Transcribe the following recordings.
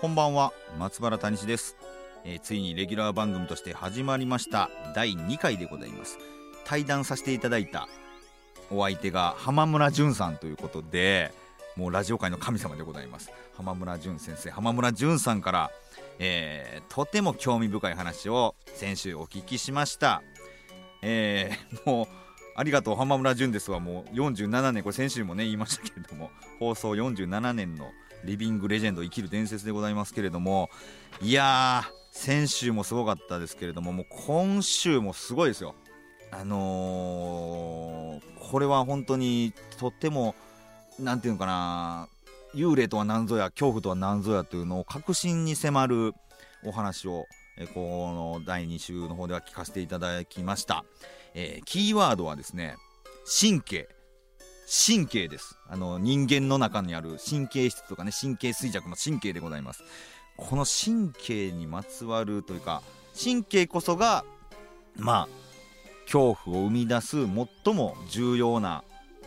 こんばんは松原谷氏です、えーついにレギュラー番組として始まりました第2回でございます。対談させていただいたお相手が浜村淳さんということでもうラジオ界の神様でございます。浜村淳先生浜村淳さんから、えーとても興味深い話を先週お聞きしました。えーもうありがとう浜村淳ですはもう47年これ先週もね言いましたけれども放送47年のリビングレジェンド生きる伝説でございますけれどもいやー先週もすごかったですけれどももう今週もすごいですよ。あのーこれは本当にとってもなんていうのかな幽霊とは何ぞや恐怖とは何ぞやというのを確信に迫るお話をえこの第2週の方では聞かせていただきました、えーキーワードはですね神経。神経です。あの人間の中にある神経質とかね神経衰弱の神経でございます。この神経にまつわるというか神経こそがまあ恐怖を生み出す最も重要な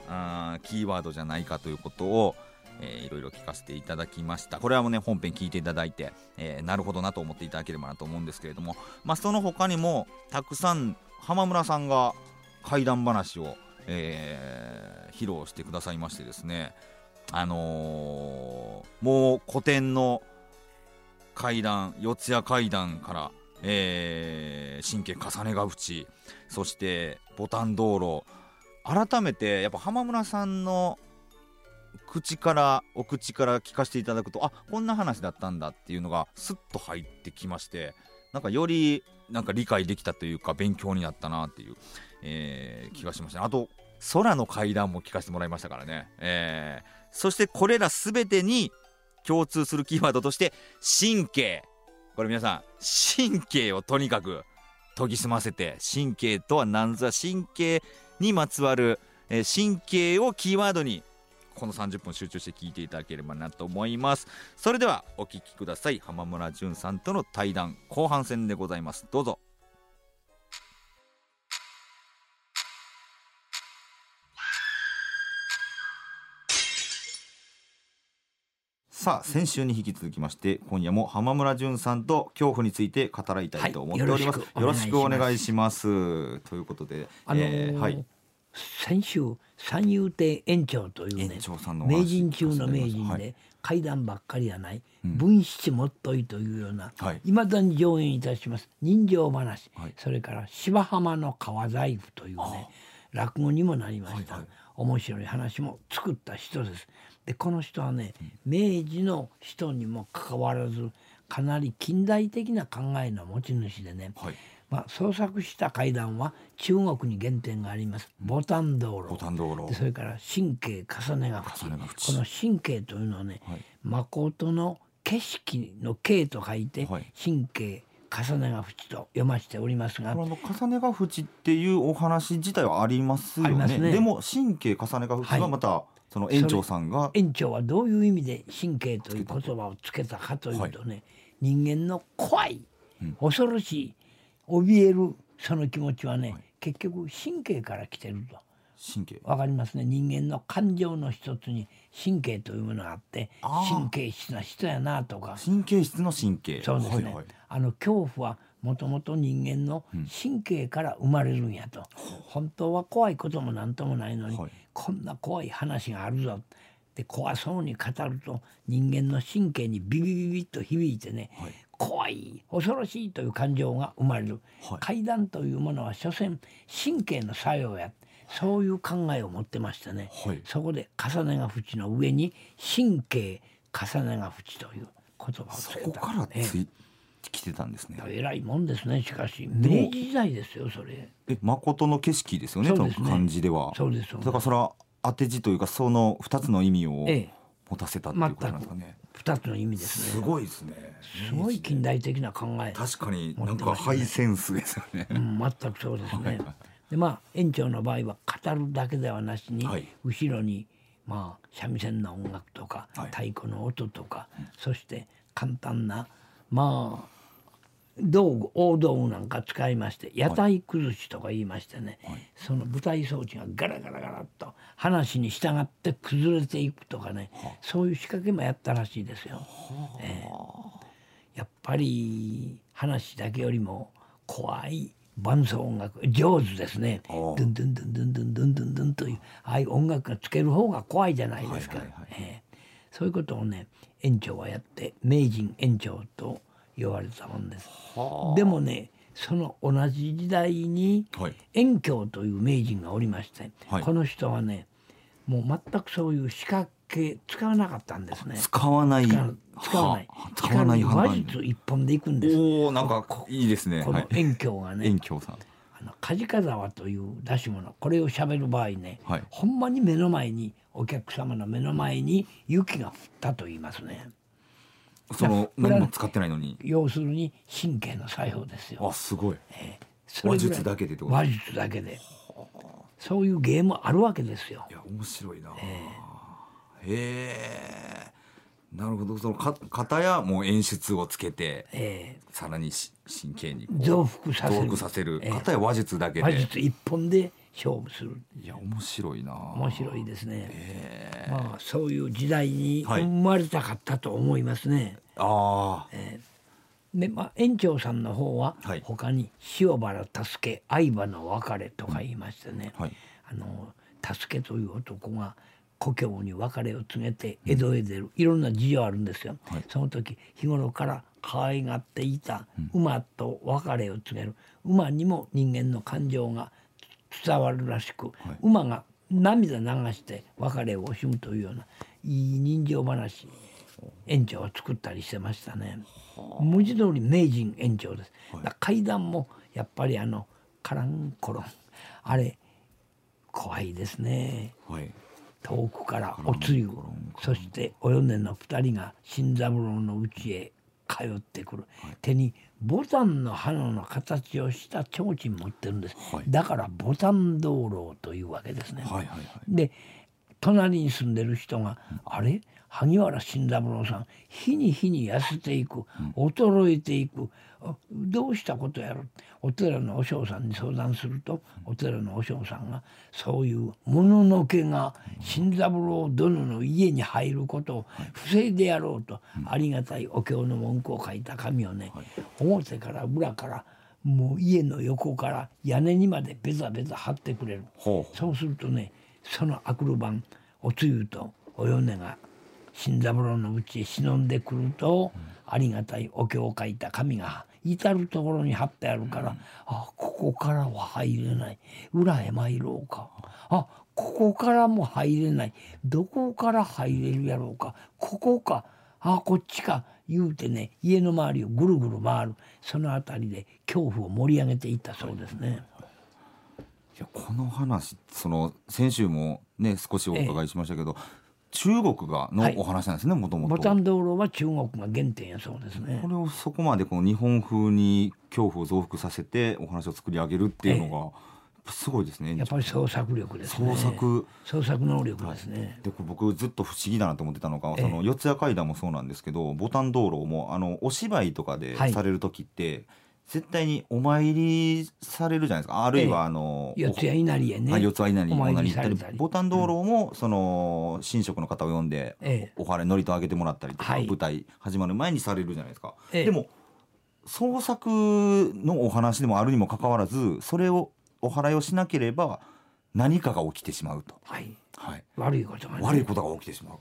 あーキーワードじゃないかということを、えーいろいろ聞かせていただきました。これはもうね本編聞いていただいて、えーなるほどなと思っていただければなと思うんですけれども、まあ、その他にもたくさん浜村さんが怪談話を、えー披露してくださいましてですねあのーもう古典の階段四谷階段から、えー神経重ねが淵そしてボタン道路改めてやっぱ浜村さんの口からお口から聞かせていただくとあこんな話だったんだっていうのがスッと入ってきましてなんかよりなんか理解できたというか勉強になったなっていう、えー気がしましたあと空の階段も聞かせてもらいましたからね、えーそしてこれら全てに共通するキーワードとして神経。これ皆さん神経をとにかく研ぎ澄ませて神経とは何ぞ神経にまつわる、えー神経をキーワードにこの30分集中して聞いていただければなと思います。それではお聞きください。浜村淳さんとの対談後半戦でございます。どうぞ。さあ先週に引き続きまして今夜も浜村淳さんと恐怖について語らいたいと思っております、はいよろしくお願いします。ということで、あのーえーはい先週三遊亭園長というね名人中の名人で、はい。怪談ばっかりやない、うん。文七もっといというような、はい。いまだに上演いたします人情話、はい。それから芝浜の川財布というね落語にもなりました、面白い話も作った人です。でこの人はね、明治の人にもかかわらずかなり近代的な考えの持ち主でね、はいまあ、創作した階段は中国に原点があります。ボタン道路。ボタン道路。でそれから神経重ねが淵重ねが淵この神経というのはね、はい。誠の景色の景と書いて、はい。神経重ねが淵と読ましておりますが。あの重ねが淵っていうお話自体はありますよね。ありますね。でも神経重ねが淵はまた、その園長さんが園長はどういう意味で神経という言葉をつけたかというとね、人間の怖いうん。恐ろしい怯えるその気持ちはね、はい。結局神経から来てると。神経。わかりますね。人間の感情の一つに神経というものがあって神経質な人やなとか。神経質の神経。そうですね、はいはい。あの恐怖はもともと人間の神経から生まれるんやと、本当は怖いことも何ともないのに、はい。こんな怖い話があるぞ。って怖そうに語ると人間の神経にビビビビッと響いてね、はい怖い恐ろしいという感情が生まれる、はい。階段というものは所詮神経の作用やそういう考えを持ってましてね、はい。そこで重ねが縁の上に神経重ねが縁という言葉をつけた。そこからええ。つい来てたんですね。えらいもんですね。しかし明治時代ですよそれ。え誠の景色ですよねね。漢字では。そうです。だからそれは当て字というかその二つの意味をええ。持たせたっていうことなんですかね二つの意味ですすねごいですね。すごい近代的な考え。確かになんかハイセンスですよね。うん、全くそうですね。でまあ園長の場合は語るだけではなしに、はい。後ろにまあ三味線の音楽とか、はい。太鼓の音とか、そして簡単なまあ道具大道具なんか使いまして屋台崩しとか言いましてね、その舞台装置がガラガラガラっと話に従って崩れていくとかね、そういう仕掛けもやったらしいですよ。ええ。やっぱり話だけよりも怖い伴奏音楽上手ですね。おドゥンドゥンドゥンドゥンドゥンドゥンドゥンドゥンというああいう音楽がつける方が怖いじゃないですか、はいはいはいええ。そういうことをね園長はやって名人園長と言われたもんです。でもねその同じ時代にはい。円教という名人がおりまして、はい。この人はねもう全くそういう仕掛け使わなかったんですね。使わない。使わ使わない。は使わない話術一本でいくんです。おおなんかいいですね。このはい。遠鏡がね、遠鏡さん。あの梶川沢という出し物これを喋る場合ね、はい。ほんまに目の前にお客様の目の前に雪が降ったと言いますねその何も使ってないのに。要するに神経の作用ですよ。あすごい。それぐらい。話術だけでってこと？話術だけで。そういうゲームあるわけですよ。いや面白いな、へえ。なるほど。そのか型やもう演出をつけてえさらにし神経に増幅させる。増幅させる。ええ。型や話術だけで。話術一本で勝負する。いや面白いな。面白いですね、へまあそういう時代にはい。生まれたかったと思いますね、ああ。で、まあ、園長さんの方ははい。他に「塩原助け相場の別れ」とか言いましてね、はい。あの助けという男が故郷に別れを告げて江戸へ出る、いろんな事情あるんですよ、はい。その時日頃から可愛がっていた馬と別れを告げる。馬にも人間の感情が伝わるらしく、馬が涙流して別れを惜しむというようないい人情話園長は作ったりしてましたね。文字通り名人園長です。だ階段もやっぱりあのカランコロン。あれ怖いですね。はい。遠くからおつゆそしてお米の二人が新三郎の家へ通ってくる、手にボタンの花の形をした提灯持ってるんです、はい。だからボタン道路というわけですね。はいはいはい。で隣に住んでる人が「あれ？萩原新三郎さん日に日に痩せていく衰えていく、あどうしたことやろ」お寺の和尚さんに相談するとお寺の和尚さんがそういうもののけが新三郎殿の家に入ることを防いでやろうとありがたいお経の文句を書いた紙をね表から裏からもう家の横から屋根にまでベタベタ貼ってくれる。そうするとねそのあくる晩おつゆとお米が新三郎のうちへ忍んでくると、ありがたいお経を書いた紙が至る所に貼ってあるから、あここからは入れない。裏へ参ろうか。あここからも入れない。どこから入れるやろうか。ここか。あこっちか。言うてね家の周りをぐるぐる回る。その辺りで恐怖を盛り上げていったそうですね。いやこの話その先週もね少しお伺いしましたけど、中国がのはい。お話なんですねもともとボタン道路は中国が原点やそうですね。こ。れをそこまでこの日本風に恐怖を増幅させてお話を作り上げるっていうのが、すごいですねやっぱり創作力ですね。創作。創作能力ですね。で僕ずっと不思議だなと思ってたのが、ええ。その四谷怪談もそうなんですけどボタン道路もあのお芝居とかではい。される時って、絶対にお参りされるじゃないですか。あるいはあの、四谷稲荷へね。あ四つ稲荷お参り行ったりボタン道路も、その神職の方を呼んで、ええ。お祓い祝詞あげてもらったりとか、はい。舞台始まる前にされるじゃないですか、ええ。でも創作のお話でもあるにもかかわらずそれをお祓いをしなければ何かが起きてしまうと、はい。はい、悪いことがね。悪いことが起きてしまう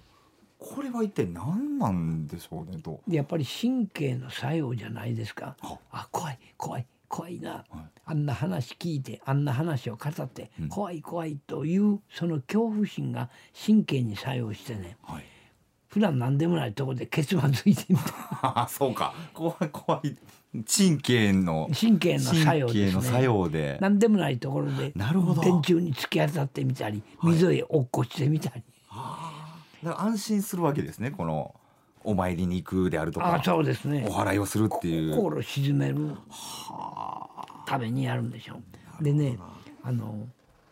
これは一体何なんでしょうねと。でやっぱり神経の作用じゃないですか。は。あ怖い怖い怖いな。あんな話聞いてあんな話を語って、うん。怖い怖いというその恐怖心が神経に作用してね。はい。普段何でもないところで結末ついてみたあそうか。怖い怖い。神経の神経の作用ですね。作用で。何でもないところでなるほど。電柱に突き当たってみたり溝へ落っこちてみたりだから安心するわけですねこのお参りに行くであるとあかそうですね。お祓いをするっていう。心沈めるためにやるんでしょう。でねあの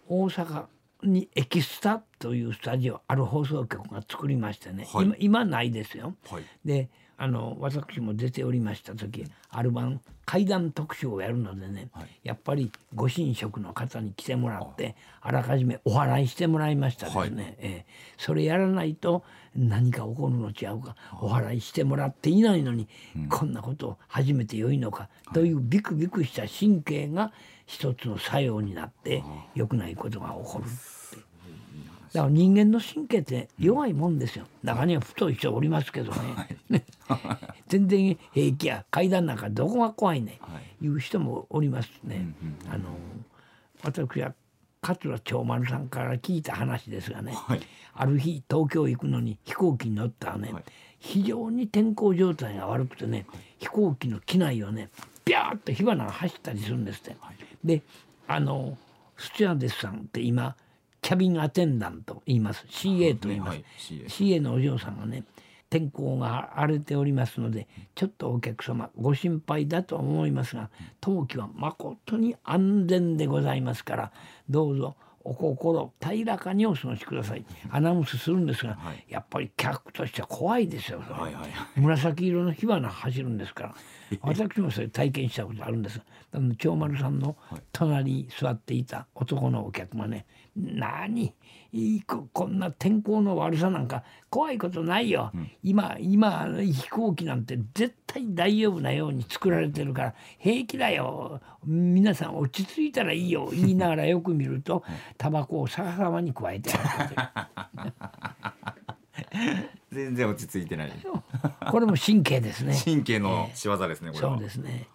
大阪にエキスタというスタジオある放送局が作りましてね、はい。今今ないですよ。はい。であの私も出ておりました時アルバン怪談特集をやるのでね、はい。やっぱりご神職の方に来てもらってあらかじめお祓いしてもらいましたですね、はい。ええ。それやらないと何か起こるの違うかお祓いしてもらっていないのに、こんなことを始めてよいのかというビクビクした神経が一つの作用になって良くないことが起こる。だから人間の神経って弱いもんですよ。中には太い人おりますけどね。全然平気や階段なんかどこが怖いね、、はい。う人もおりますね。あの私は桂長丸さんから聞いた話ですがね、はい。ある日東京行くのに飛行機に乗ったらね、はい。非常に天候状態が悪くてね飛行機の機内をねビャーッと火花が走ったりするんですって。であのスチュアーデスさんって今キャビンアテンダントと言います。CA と言います、はい。CA のお嬢さんがね天候が荒れておりますのでちょっとお客様ご心配だと思いますが当機は誠に安全でございますからどうぞお心平らかにお過ごしください。アナウンスするんですが、はい。やっぱり客としては怖いですよ、はいはい紫色の火花走るんですから。私もそれ体験したことあるんですあの長丸さんの隣に座っていた男のお客がね「何？いいここんな天候の悪さなんか怖いことないよ、今今飛行機なんて絶対大丈夫なように作られてるから平気だよ。皆さん落ち着いたらいいよ」言いながらよく見るとタバコを逆さまに加えてあ全然落ち着いてない。る これも神経ですね。神経の仕業ですねこれは。そうですね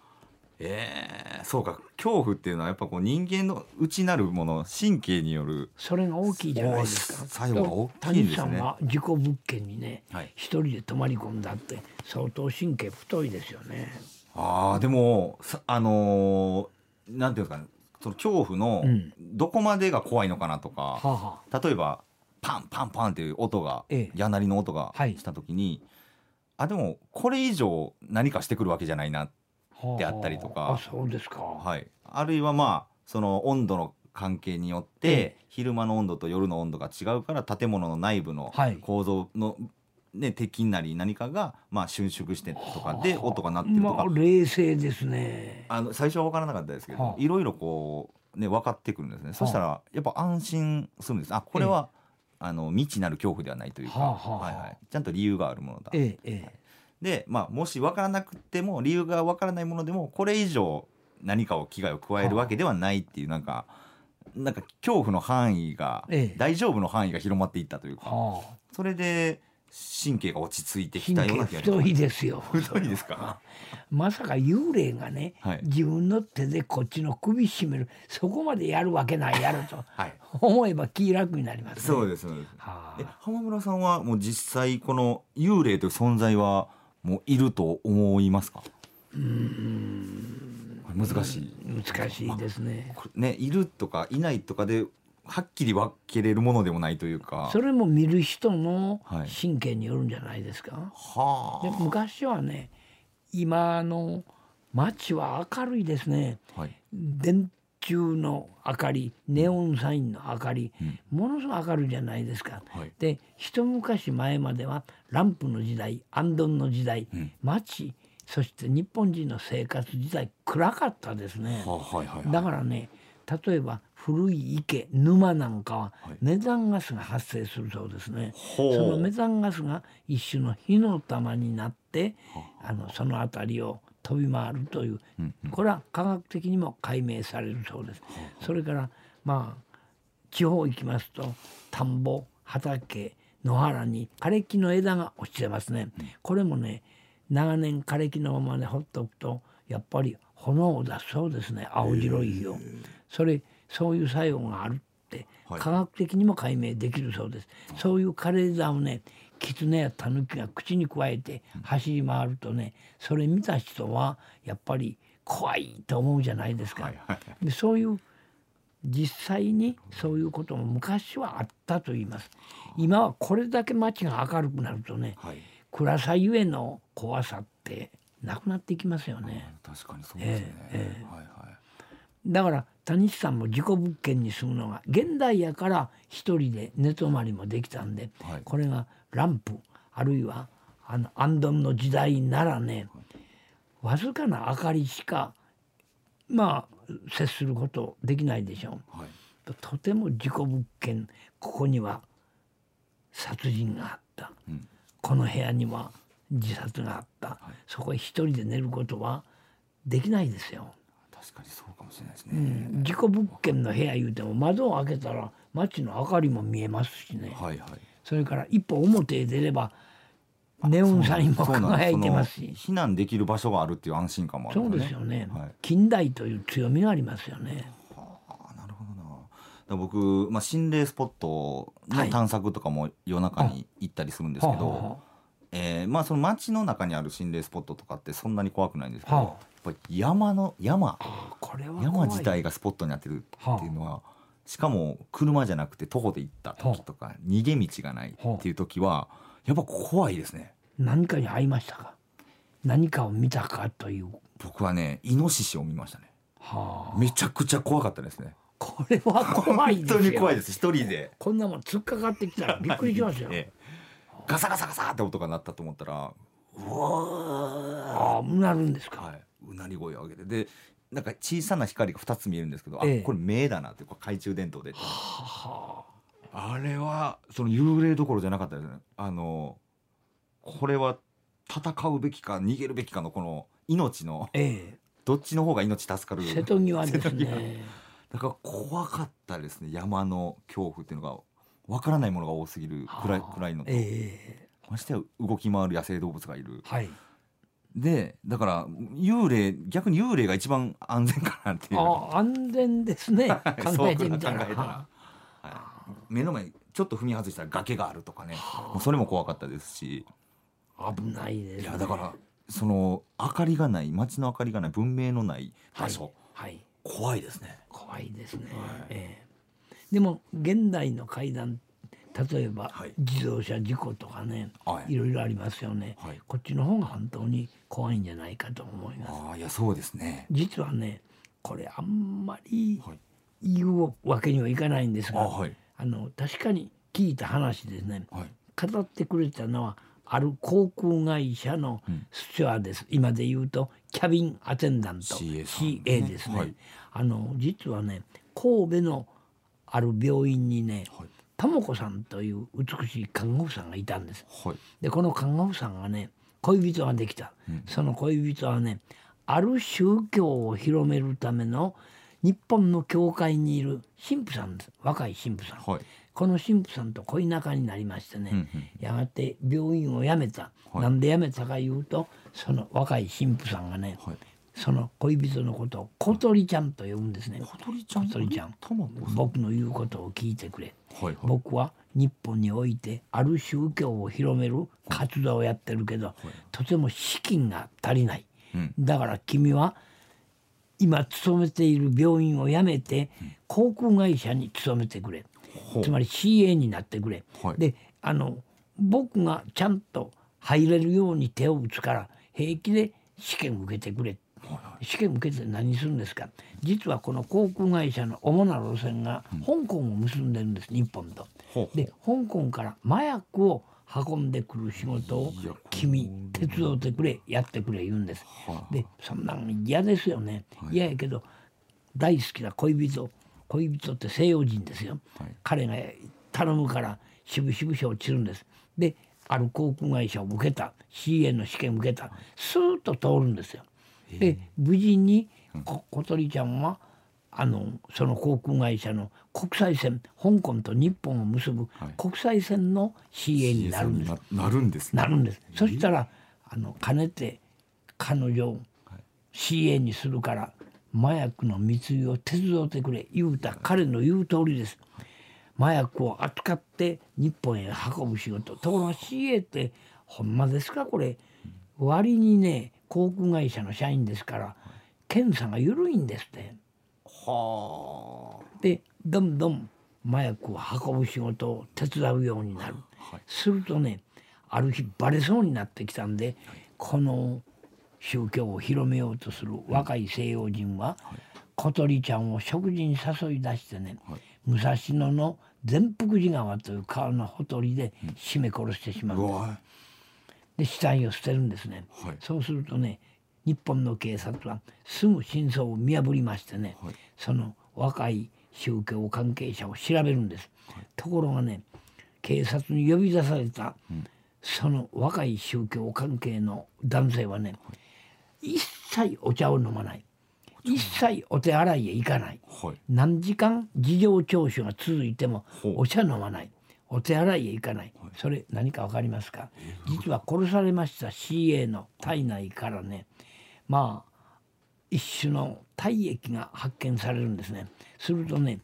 えー、そうか。恐怖っていうのはやっぱこう人間の内なるもの神経による。それが大きいじゃないですか。お作用が大きいんですね。谷さんは事故物件にね、はい。一人で泊まり込んだって相当神経太いですよね。あーでもさあのーなんていうんですかねその恐怖のうん。どこまでが怖いのかなとか、はあは例えばパンパンパンっていう音が、ええ。やなりの音がはい。した時に、あでもこれ以上何かしてくるわけじゃないな、あはであったりとか。あそうですか。はい、あるいはまあその温度の関係によって、ええ。昼間の温度と夜の温度が違うから建物の内部のはい。構造の、ね、鉄筋なり何かが、まあ、収縮してとかで音が鳴ってるとか、まあ冷静ですね。あの最初は分からなかったですけど、はあ。いろいろこうね分かってくるんですね、そしたらやっぱ安心するんです。あこれは、あの未知なる恐怖ではないというか、はあはあはあ。はいはい、ちゃんと理由があるものだ、ええええ。で、まあ、もし分からなくても理由が分からないものでもこれ以上何かを危害を加えるわけではないっていうなんかなんか恐怖の範囲が、ええ。大丈夫の範囲が広まっていったというかはあ。それで神経が落ち着いてきた神ような気がします。経太いですよ。太いですか？まさか幽霊がね、はい。自分の手でこっちの首絞めるそこまでやるわけないやろと はい。思えば気楽になります、ね。そうですそうです。はあ、え浜村さんはもう実際この幽霊という存在はもういると思いますか？うん。難しい。難しいですね。ねいるとかいないとかではっきり分けれるものでもないというか。それも見る人のはい。神経によるんじゃないですか？ではあ。昔はね今の街は明るいですね。はい。電柱の明かりネオンサインの明かり、うん。ものすごく明るいじゃないですか。はい。で一昔前まではランプの時代アンドンの時代、うん。街そして日本人の生活時代暗かったですね。はあはいはいはい。だからね例えば古い池沼なんかははい。メタンガスが発生するそうですね。ほう。そのメタンガスが一種の火の玉になってあのその辺りを飛び回るというこれは科学的にも解明されるそうです。それからまあ地方行きますと田んぼ畑野原に枯れ木の枝が落ちてますね。これもね長年枯れ木のままで放っておくとやっぱり炎を出すそうですね青白い火を。それそういう作用があるってはい科学的にも解明できるそうです。そういう枯れ枝をね狐や狸が口にくわえて走り回るとねそれ見た人はやっぱり怖いと思うじゃないですか。はいはいでそういう実際にそういうことも昔はあったと言います。今はこれだけ街が明るくなるとねはい。暗さゆえの怖さってなくなっていきますよね。確かにそうですね、ええ。はいはい。だから谷地さんも自己物件に住むのが現代やから一人で寝泊まりもできたんで、はい。これがランプあるいはあのアンドンの時代ならねわずかな明かりしかまあ接することできないでしょう。はい。とても自己物件ここには殺人があった、うん。この部屋には自殺があった、そこへ一人で寝ることはできないですよ。確かにそうかもしれないですうね、ん、自己物件の部屋言うても窓を開けたら街の明かりも見えますしね。はいはい。それから一歩表へ出ればネオンサインも輝いてますし。避難できる場所があるっていう安心感もあるそうんですよね、はい。近代という強みがありますよね。ああなるほどな。だから僕、まあ、心霊スポットの探索とかも夜中に行ったりするんですけど、はあはえーまあその街の中にある心霊スポットとかってそんなに怖くないんですけど、はあ。やっぱり山の山。山自体がスポットになってるっていうのは、しかも車じゃなくて徒歩で行った時とか、逃げ道がないっていう時はやっぱ怖いですね。何かに会いましたか？何かを見たかという、僕はねイノシシを見ましたね。はあ、めちゃくちゃ怖かったですね。これは怖い本ですよ。当に怖いです。一人で。こんなもん突っかかってきたらびっくりしますよ。ええガサガサガサって音が鳴ったと思ったらああなるんですか？はい。うなり声を上げて。でなんか小さな光が2つ見えるんですけど、ええ。あこれ目だなってこれ懐中電灯ではあ。れはその幽霊どころじゃなかったですね。あのこれは戦うべきか逃げるべきかのこの命のえどっちの方が命助かる？え瀬戸際ですね。だから怖かったですね。山の恐怖っていうのがわからないものが多すぎる暗いはあ。暗いのと、ええましてや動き回る野生動物がいる。はい。でだから幽霊逆に幽霊が一番安全かなっていう。あ安全ですね。考えてみたら。はい、目の前ちょっと踏み外したら崖があるとかね。もうそれも怖かったですし。危ないです、ね。いやだからその明かりがない街の明かりがない文明のない場所、はい、はい、怖いですね。怖いですね。はい。ええでも現代の階段例えばはい。自動車事故とかね、はい。いろいろありますよね。はい。こっちの方が本当に怖いんじゃないかと思います。ああいやそうですね。実はねこれあんまりはい。言うわけにはいかないんですが、あはい。あの確かに聞いた話ですね。はい。語ってくれたのはある航空会社のうん。スチュワーです、今で言うとキャビンアテンダント。CA CA ですね、はい。あの実はね神戸のある病院にねはい。智子さんという美しい看護婦さんがいたんです。はい。でこの看護婦さんがね恋人ができた、うん。その恋人はねある宗教を広めるための日本の教会にいる神父さんです。若い神父さん、はい。この神父さんと恋仲になりましてね、うんうん。やがて病院を辞めた、はい。なんで辞めたかいうとその若い神父さんがねはいその恋人のことを小鳥ちゃんと呼ぶんですね。小鳥ちゃん？僕の言うことを聞いてくれ。はいはい。僕は日本においてある宗教を広める活動をやってるけど、とても資金が足りない。うん。だから君は今勤めている病院を辞めて航空会社に勤めてくれ。ほう。つまり CA になってくれ、はい。であの僕がちゃんと入れるように手を打つから平気で試験受けてくれ試験受けて何するんですか。実はこの航空会社の主な路線が香港を結んでるんです日本と。で香港から麻薬を運んでくる仕事を君手伝ってくれやってくれ言うんです。はあ。でそんなの嫌ですよね。はい。嫌、やけど大好きな恋人恋人って西洋人ですよ、はい。彼が頼むから渋々承知するんです。である航空会社を受けた CA の試験受けたスーッと通るんですよで無事にこ小鳥ちゃんはあのその航空会社の国際線香港と日本を結ぶはい。国際線の CA になるんです、ななるんですね。なるんです。そしたらあのかねて彼女を CA にするから麻薬の密輸を手伝ってくれ言うた彼の言う通りです。麻薬を扱って日本へ運ぶ仕事。ところが CA ってほんまですかこれ。割にね航空会社の社員ですから検査が緩いんですって。はでどんどん麻薬を運ぶ仕事を手伝うようになる、はいするとねある日バレそうになってきたんで、この宗教を広めようとする若い西洋人は、小鳥ちゃんを食事に誘い出してね、はい。武蔵野の善福寺川という川のほとりで絞め殺してしまう。うわで死体を捨てるんですね、はい。そうするとね日本の警察はすぐ真相を見破りましてね、はい。その若い宗教関係者を調べるんです、ところがね警察に呼び出された、その若い宗教関係の男性はね、一切お茶を飲まない。一切お手洗いへ行かない。はい。何時間事情聴取が続いてもお茶飲まないお手洗いへ行かない、それ何か分かりますか？実は殺されました。CA の体内からねまあ一種の体液が発見されるんですね。するとね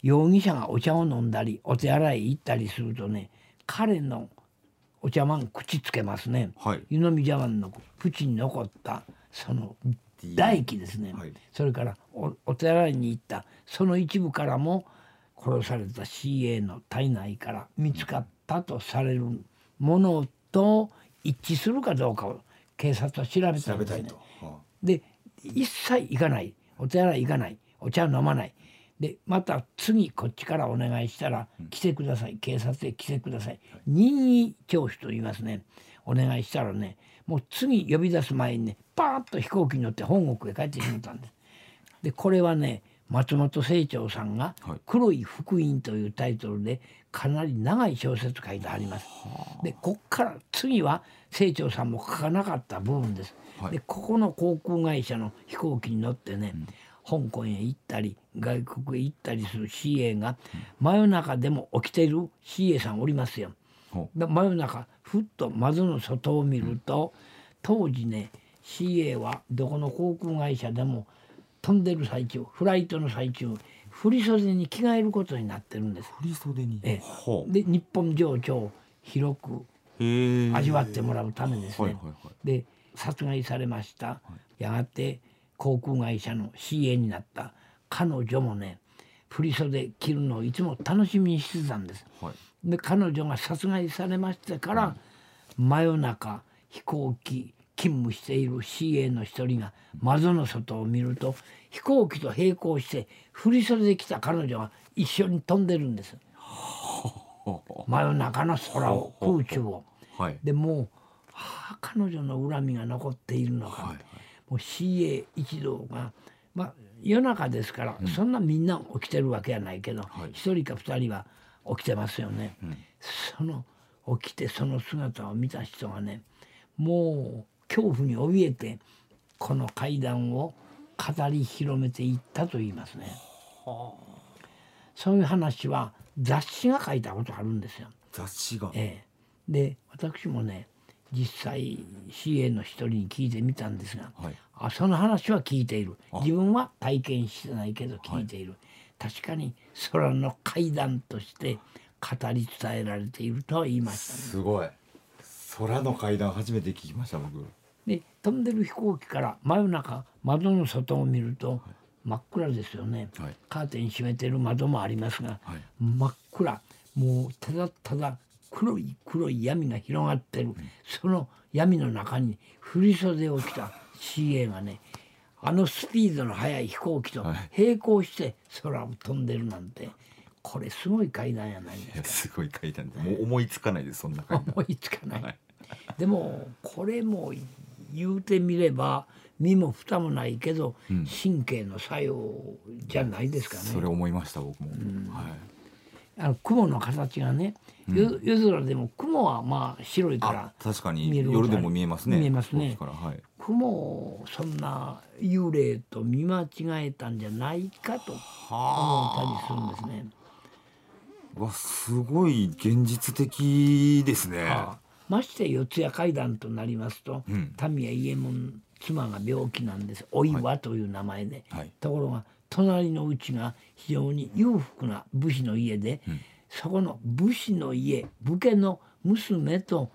容疑者がお茶を飲んだりお手洗いへ行ったりするとね彼のお茶碗口つけますね、はい。湯飲み茶碗の縁に残ったその唾液ですね、はい。それからおお手洗いに行ったその一部からも殺された CA の体内から見つかったとされるものと一致するかどうかを警察は調べたんですね。で一切行かない。お手洗い行かない。お茶飲まない。でまた次こっちからお願いしたら来てください。警察へ来てください。任意聴取と言いますね。お願いしたらねもう次呼び出す前にねパーッと飛行機に乗って本国へ帰ってしまったんです。でこれはね松本清張さんがはい「黒い福音」というタイトルでかなり長い小説書いてあります。でこっから次は清張さんも書かなかった部分です。はいでここの航空会社の飛行機に乗ってね、香港へ行ったり外国へ行ったりする CA が真夜中でも起きてる CA さんおりますよ。ほで真夜中ふっと窓の外を見ると、当時ね CA はどこの航空会社でも飛んでる最中フライトの最中振袖に着替えることになってるんです。振り袖に？え。で日本情緒を広く。味わってもらうためですね。はいはいはいで殺害されました、やがて航空会社の CA になった彼女もね振袖着るのをいつも楽しみにしてたんです。はい。で彼女が殺害されましてから、真夜中飛行機勤務している CA の一人が窓の外を見ると飛行機と並行して振袖で来た彼女が一緒に飛んでるんです真夜中の空を空中を。うはい。でもう、はあ、彼女の恨みが残っているのか、はいはいもう CA 一同が、まあ、夜中ですから、そんなみんな起きてるわけやないけどはい一、人か二人は起きてますよね。その起きてその姿を見た人がねもう恐怖に怯えてこの階段を語り広めていったと言いますね。そういう話は雑誌が書いたことあるんですよ。雑誌が。ええ、で私もね実際 CA の一人に聞いてみたんですが、はいあその話は聞いているあ自分は体験してないけど聞いている、確かに空の階段として語り伝えられているとは言いましたね。すごい。空の階段初めて聞きました僕。で飛んでる飛行機から真夜中窓の外を見ると真っ暗ですよね、はい。カーテン閉めてる窓もありますが、はい。真っ暗。もうただただ黒い黒い闇が広がってる、その闇の中に振袖を着た CA がねあのスピードの速い飛行機とはい。並行して空を飛んでるなんてこれすごい階段やないですか。すごい階段でもう思いつかないですそんな階段。思いつかない、はい でもこれも言うてみれば身も蓋もないけど、うん神経の作用じゃないですかそれね。思いました僕も。はい。あの雲の形がね、夜夜空でも雲はまあ白いからあ確かに夜でも見えますね。見えますね飛行機からはい。雲をそんな幽霊と見間違えたんじゃないかと思ったりするんですね。わすごい現実的ですね。ああまして四谷階段となりますと、うん。民谷伊右衛門妻が病気なんです。お岩という名前で、はい。ところが隣のうちが非常に裕福な武士の家で、そこの武士の家武家の娘と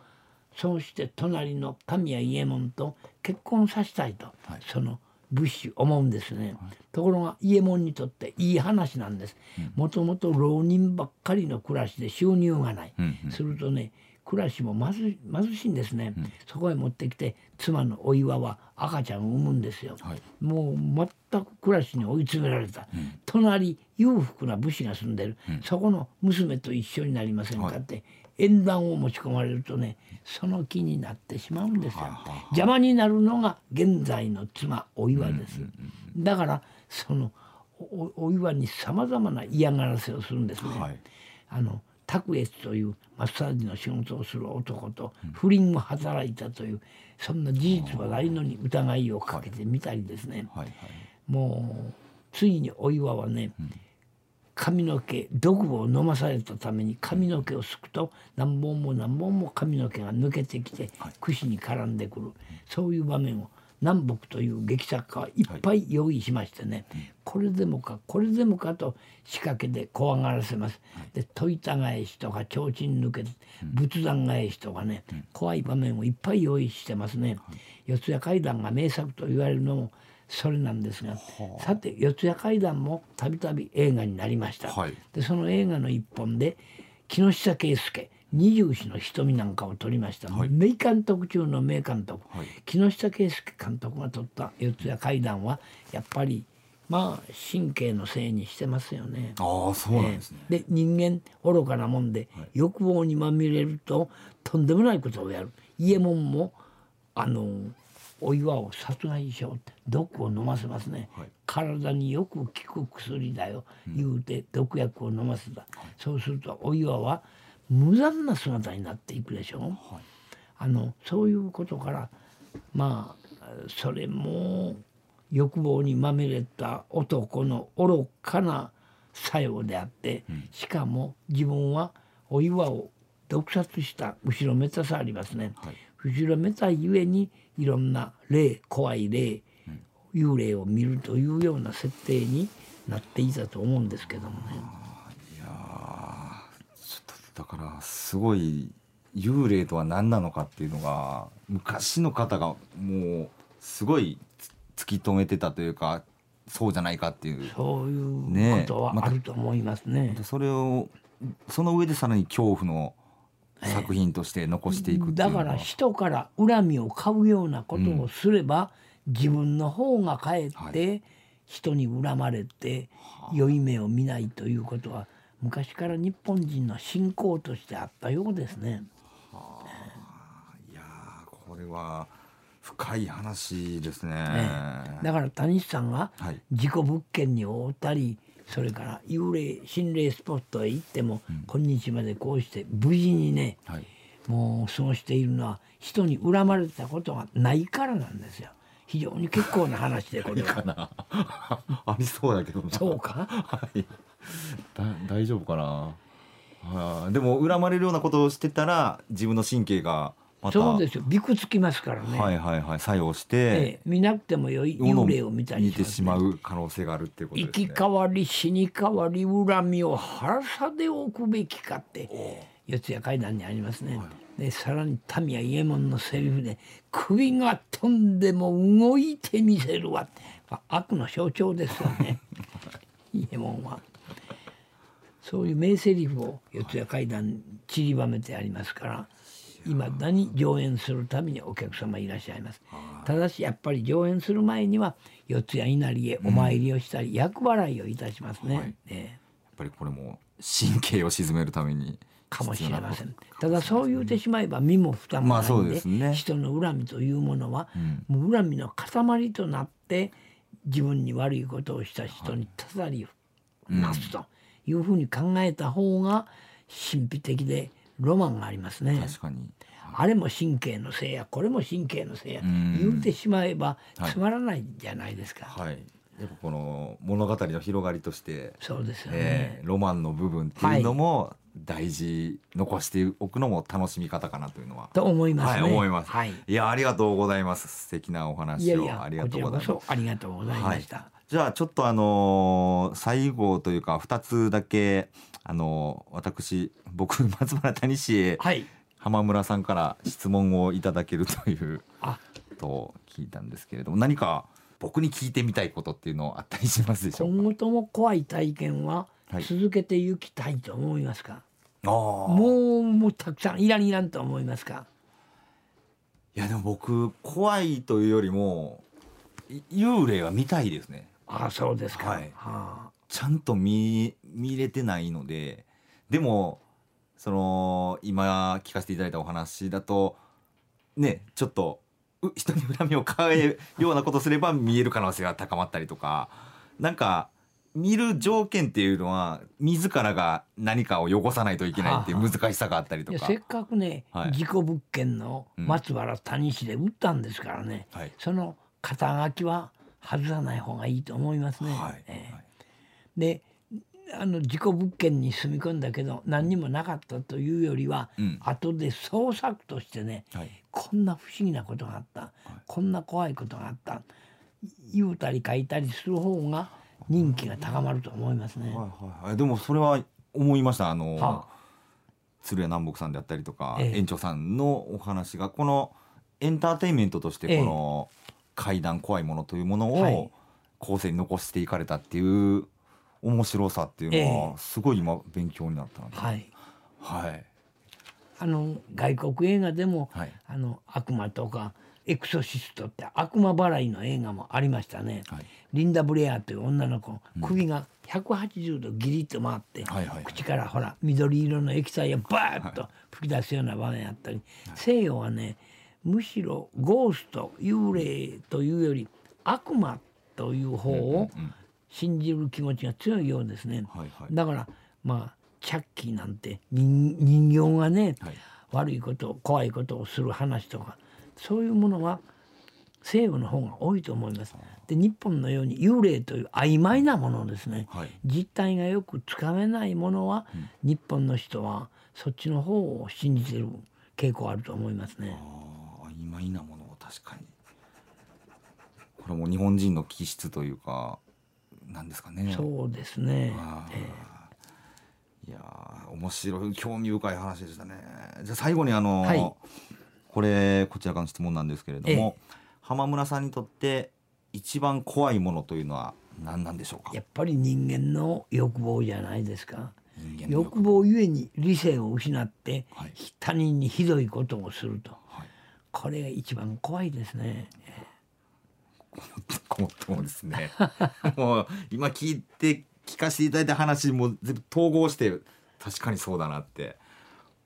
そうして隣の民谷伊右衛門と結婚させたいと、はい。その武士思うんですね、ところが伊右衛門にとっていい話なんです。もともと浪人ばっかりの暮らしで収入がない、うんうん。するとね暮らしも貧し貧しいんですね、そこへ持ってきて妻のお岩は赤ちゃんを産むんですよ、はい。もう全く暮らしに追い詰められた、隣裕福な武士が住んでる、そこの娘と一緒になりませんかって、縁談を持ち込まれるとねその気になってしまうんですよ、はいはいはい邪魔になるのが現在の妻お岩です、だからそのおお岩にさまざまな嫌がらせをするんですね、はい。あの卓越というマッサージの仕事をする男と不倫を働いたというそんな事実はないのに疑いをかけてみたりですね、はいはい。もうついにお岩はね、髪の毛毒を飲まされたために髪の毛をすくと何本も何本も髪の毛が抜けてきて櫛に絡んでくる、そういう場面を南北という劇作家はいっぱい用意しましてね、これでもかこれでもかと仕掛けで怖がらせます。で戸板返しとか提灯抜け仏壇返しとかね、怖い場面をいっぱい用意してますね。四谷怪談が名作と言われるのもそれなんですが、さて四谷怪談もたびたび映画になりました、はい。でその映画の一本で木下圭介二十四の瞳なんかを撮りました、名監督中の名監督、はい。木下圭介監督が撮った四谷怪談はやっぱりまあ神経のせいにしてますよね。ああそうなんですね、で人間愚かなもんで、欲望にまみれるととんでもないことをやる。伊右衛門もあのお岩を殺害しようって毒を飲ませますね、はい。体によく効く薬だよ、言うて毒薬を飲ませた、そうするとお岩は無残な姿になっていくでしょ、あのそういうことからまあそれも欲望にまみれた男の愚かな作用であって、しかも自分はお岩を毒殺した後ろめたさありますね、はい。後ろめたゆえにいろんな霊怖い霊、幽霊を見るというような設定になっていたと思うんですけどもね。だからすごい幽霊とは何なのかっていうのが昔の方がもうすごいつ突き止めてたというかそうじゃないかっていう。そういうことはあると思いますね。でそれをその上でさらに恐怖の作品として残していくっていうのは、だから人から恨みを買うようなことをすれば、自分の方がかえって人に恨まれて良い目を見ないということは昔から日本人の信仰としてあったようですね。いやーこれは深い話ですね。ええだから谷さんがはい事故物件に会ったりそれから幽霊心霊スポットへ行っても、今日までこうして無事にねはいもう過ごしているのは人に恨まれたことがないからなんですよ。非常に結構な話でこれは。かな ありそうだけどなそうか？はいだ 大丈夫かな？はあでも恨まれるようなことをしてたら自分の神経がまたそうですよ。びくつきますからね。はいはいはい作用して、ええ見なくてもよい幽霊を見たり見してしまう可能性があるっていうこと生ですね。き変わり死に変わり恨みを腹さでおくべきかって四谷怪談にありますね。でさらに民谷伊右衛門のセリフで「首が飛んでも動いてみせるわ」って、まあ、悪の象徴ですよね伊右衛門は。そういう名セリフを四谷怪談に散りばめてありますからいまだに上演するたびにお客様いらっしゃいます。ただしやっぱり上演する前には四谷稲荷へお参りをしたり、厄払いをいたしますね。はい。ええやっぱりこれも神経を鎮めるためにかもしれませ必ん。ただそう言うてしまえば身も蓋もまあそないんで,、うですね。人の恨みというものは、もう恨みの塊となって自分に悪いことをした人にたさりなすというふうに考えた方が神秘的でロマンがありますね。確かにあれも神経のせいやこれも神経のせいやん言うてしまえばはいつまらないじゃないですか。はいやっぱこの物語の広がりとして、そうですよね。えーロマンの部分っていうのも大事、残しておくのも楽しみ方かなというのはと思いますね。はい思います、はい。いやありがとうございます素敵なおい話をありがことうございますこそありがとうございました。じゃあちょっとあのー最後というか2つだけあのー私僕 松原谷氏へはい。浜村さんから質問をいただけるというあ、とを聞いたんですけれども何か僕に聞いてみたいことっていうのあったりしますでしょう今後とも怖い体験ははい。続けていきたいと思いますか、か？あー。もうもうたくさんいらんいらんと思いますか？いやでも僕怖いというよりもい幽霊は見たいですねああそうですか、はい。はちゃんと見見れてないのででもその今聞かせていただいたお話だとねちょっとう人に恨みを買えるようなことすれば見える可能性が高まったりとかなんか見る条件っていうのは自らが何かを汚さないといけないっていう難しさがあったりとか。せっかくね、はい。事故物件のうん。松原谷市で売ったんですからね、はい。その肩書きは外さない方がいいと思いますね。はい。ええ。であの事故物件に住み込んだけど何にもなかったというよりは、うん。後で創作としてねはい。こんな不思議なことがあった、こんな怖いことがあった。言うたり書いたりする方が人気が高まると思いますね。はいはいはい、でもそれは思いました。あの、は鶴屋南北さんであったりとか、ええ。園長さんのお話がこのエンターテインメントとしてええ。この怪談怖いものというものはい。を後世に残していかれたっていう面白さっていうのえはすごい今勉強になったので、はい。はい。あの外国映画でも、はい。あの悪魔とかエクソシストって悪魔払いの映画もありましたね。はい。リンダ・ブレアという女の子、首が180度ギリッと回って、はいはい口からほら緑色の液体がバーッと吹き出すような場面あったり、西洋はねむしろゴースト幽霊というより悪魔という方をうん信じる気持ちが強いようですね。だからまあチャッキーなんて人人形がね、はい。悪いこと怖いことをする話とかそういうものは西洋の方が多いと思います。で日本のように幽霊という曖昧なものですね、はい。実態がよくつかめないものは、日本の人はそっちの方を信じてる傾向あると思いますね。あー曖昧なものを確かに。これも日本人の気質というかなんですかね。そうですね。あーいやー面白い興味深い話でしたね。じゃあ最後にあの、はい。これこちらからの質問なんですけれども、浜村さんにとって一番怖いものというのは何なんでしょうか？やっぱり人間の欲望じゃないですか。欲望。ゆえに理性を失って、はい。他人にひどいことをすると。はいこれが一番怖いですね。ごもっともですね。もう今聞いて聞かせていただいた話も全部統合して確かにそうだなって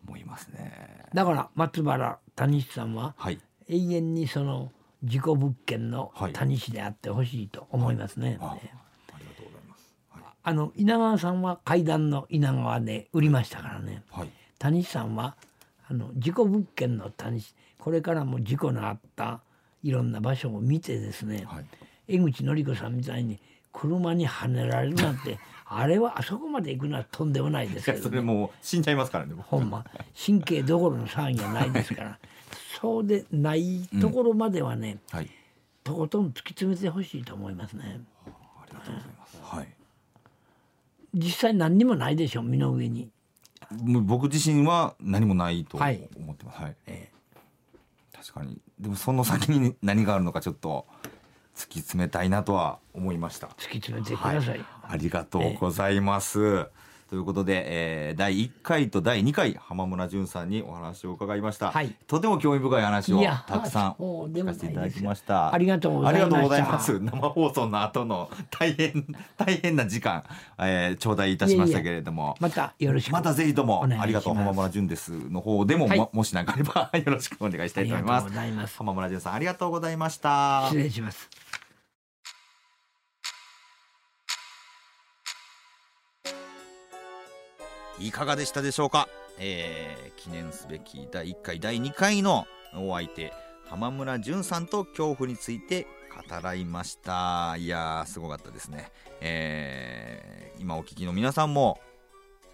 思いますね。だから松原谷氏さんははい。永遠にその事故物件のはい。谷氏であってほしいと思いますね。ああえりがとうございます。はい。あの稲川さんは階段の稲川で売りましたからね。はい。谷氏さんはあの事故物件の谷氏これからも事故のあったいろんな場所を見てですね、はい。江口のり子さんみたいに車にはねられるなんて あれはあそこまで行くのはとんでもないですけど、ね、それもう死んじゃいますからね僕ほんま。神経どころの騒ぎじゃないですから。そうでないところまではね、はい。とことん突き詰めてほしいと思いますね。ありがとうございます。はい。実際何にもないでしょ身の上に。僕自身は何もないと思はい。ってます。はい。え確かに。でもその先に何があるのかちょっと突き詰めたいなとは思いました。突き詰めてください、ありがとうございます。ということで、えー第1回と第2回浜村淳さんにお話を伺いました、はい。とても興味深い話をたくさん聞かせていただきました。ありがとうございます。生放送の後の大変大変な時間、えー、頂戴いたしましたけれども。またよろしくまたぜひともありがとう浜村淳です。の方でも、はい。ももし何かあれば よろしくお願いしたいと思います。浜村淳さんありがとうございました。失礼しますいかがでしたでしょうか、えー記念すべき第1回第2回のお相手浜村淳さんと恐怖について語らいました。いやーすごかったですね、えー今お聞きの皆さんも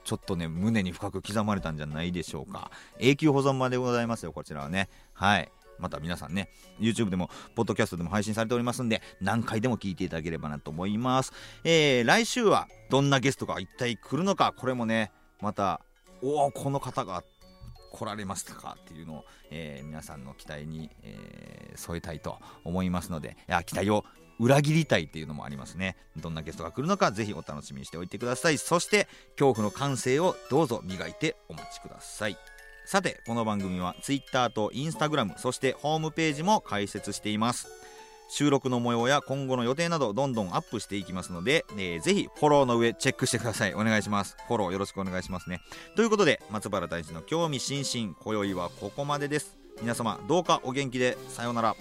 ちょっとね胸に深く刻まれたんじゃないでしょうか。永久保存までございますよこちらはね。はい。また皆さんね YouTube でもポッドキャストでも配信されておりますんで何回でも聞いていただければなと思います。えー来週はどんなゲストが一体来るのかこれもねまたおおこの方が来られましたかっていうのを、えー皆さんの期待に、えー添えたいと思いますのでいや期待を裏切りたいっていうのもありますね。どんなゲストが来るのかぜひお楽しみにしておいてください。そして恐怖の感性をどうぞ磨いてお待ちください。さてこの番組は Twitter と Instagram そしてホームページも開設しています。収録の模様や今後の予定などどんどんアップしていきますので、えー、ぜひフォローの上チェックしてください。お願いします。フォローよろしくお願いしますね。ということで、松原大臣の興味津々、今宵はここまでです。皆様どうかお元気で、さようなら。